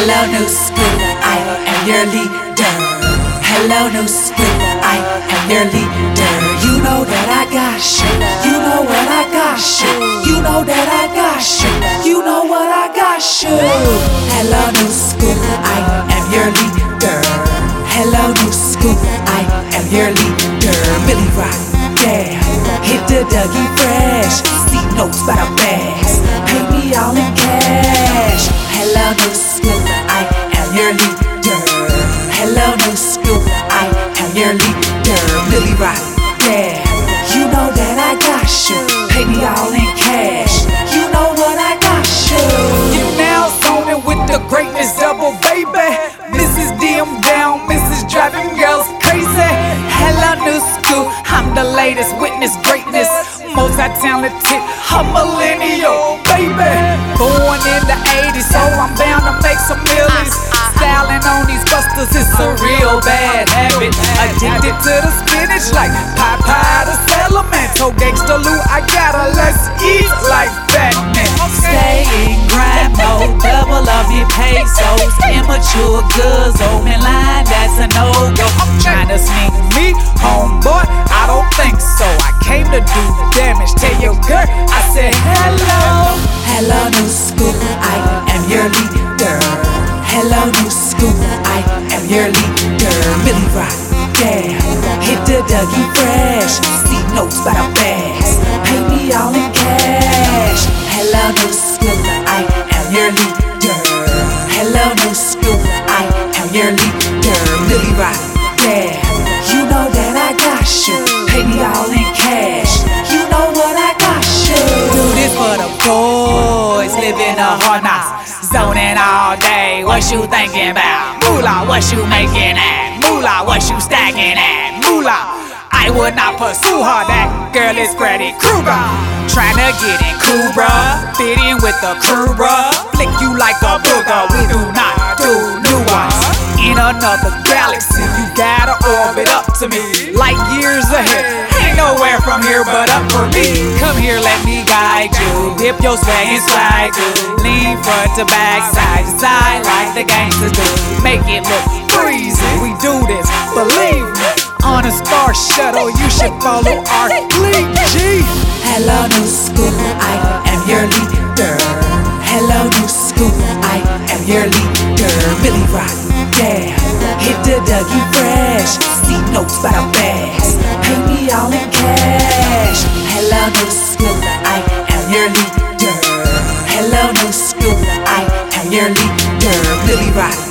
Hello, new school, I am your leader. Hello, new school, I am your leader. You know that I got shit. You know what I got shit. You know that I got shit. You know what I got shit. Hello, new school, I am your leader. Hello, new school, I am your leader. Billy Rock, yeah. Hit the Dougie Fresh. See notes by the bags. Pay me all in cash. Hello, new school, leader. Billy Rock, yeah. You know that I got you. Pay me all in cash. You know what I got you. You now zoning with the greatness double, baby. Mrs. DM down, Mrs. Driving Girls crazy. Hello, new school. I'm the latest witness greatness. Multi-talented, a millennial, baby. Born in the 80s, so I'm bound to make some millions. Uh, uh, uh. Styling on these busters is a real bad habit. Addicted to the spinach like Popeye the Salamander. So gangsta loot, I gotta let's eat like Batman. Stay in grind mode, double up your pesos. Immature goods, open line, that's a no go. School, I am your leader. Billy Rock, yeah. Hit the Dougie Fresh. See notes by the bags. Pay me all in cash. Hello, new school, I am your leader. Hello, new school, I am your leader. Billy Rock, yeah. You know that I got you. Pay me all in cash. You know what I got you. Do this for the boys, living a hard knocks. Zoning all day, what you thinking about? Moolah, what you making at? Moolah, what you stacking at? Moolah, I would not pursue her. That girl is Freddy Krueger. Tryna get in cool, bruh. Fit in with the crew, bruh. Flick you like a booger. We do not do ones. In another galaxy, you gotta orbit up to me. Like years ahead. From here but up for me. Come here, let me guide you. Dip your swag and slide through. Lean front to back, side to side, like the gangsters do. Make it look breezy. We do this, believe me. On a star shuttle, you should follow our fleet, G. Hello, new school, I am your leader. Hello, new school, I am your leader. Billy Rock, yeah. Hit the Dougie Fresh. See notes by bags. Leader.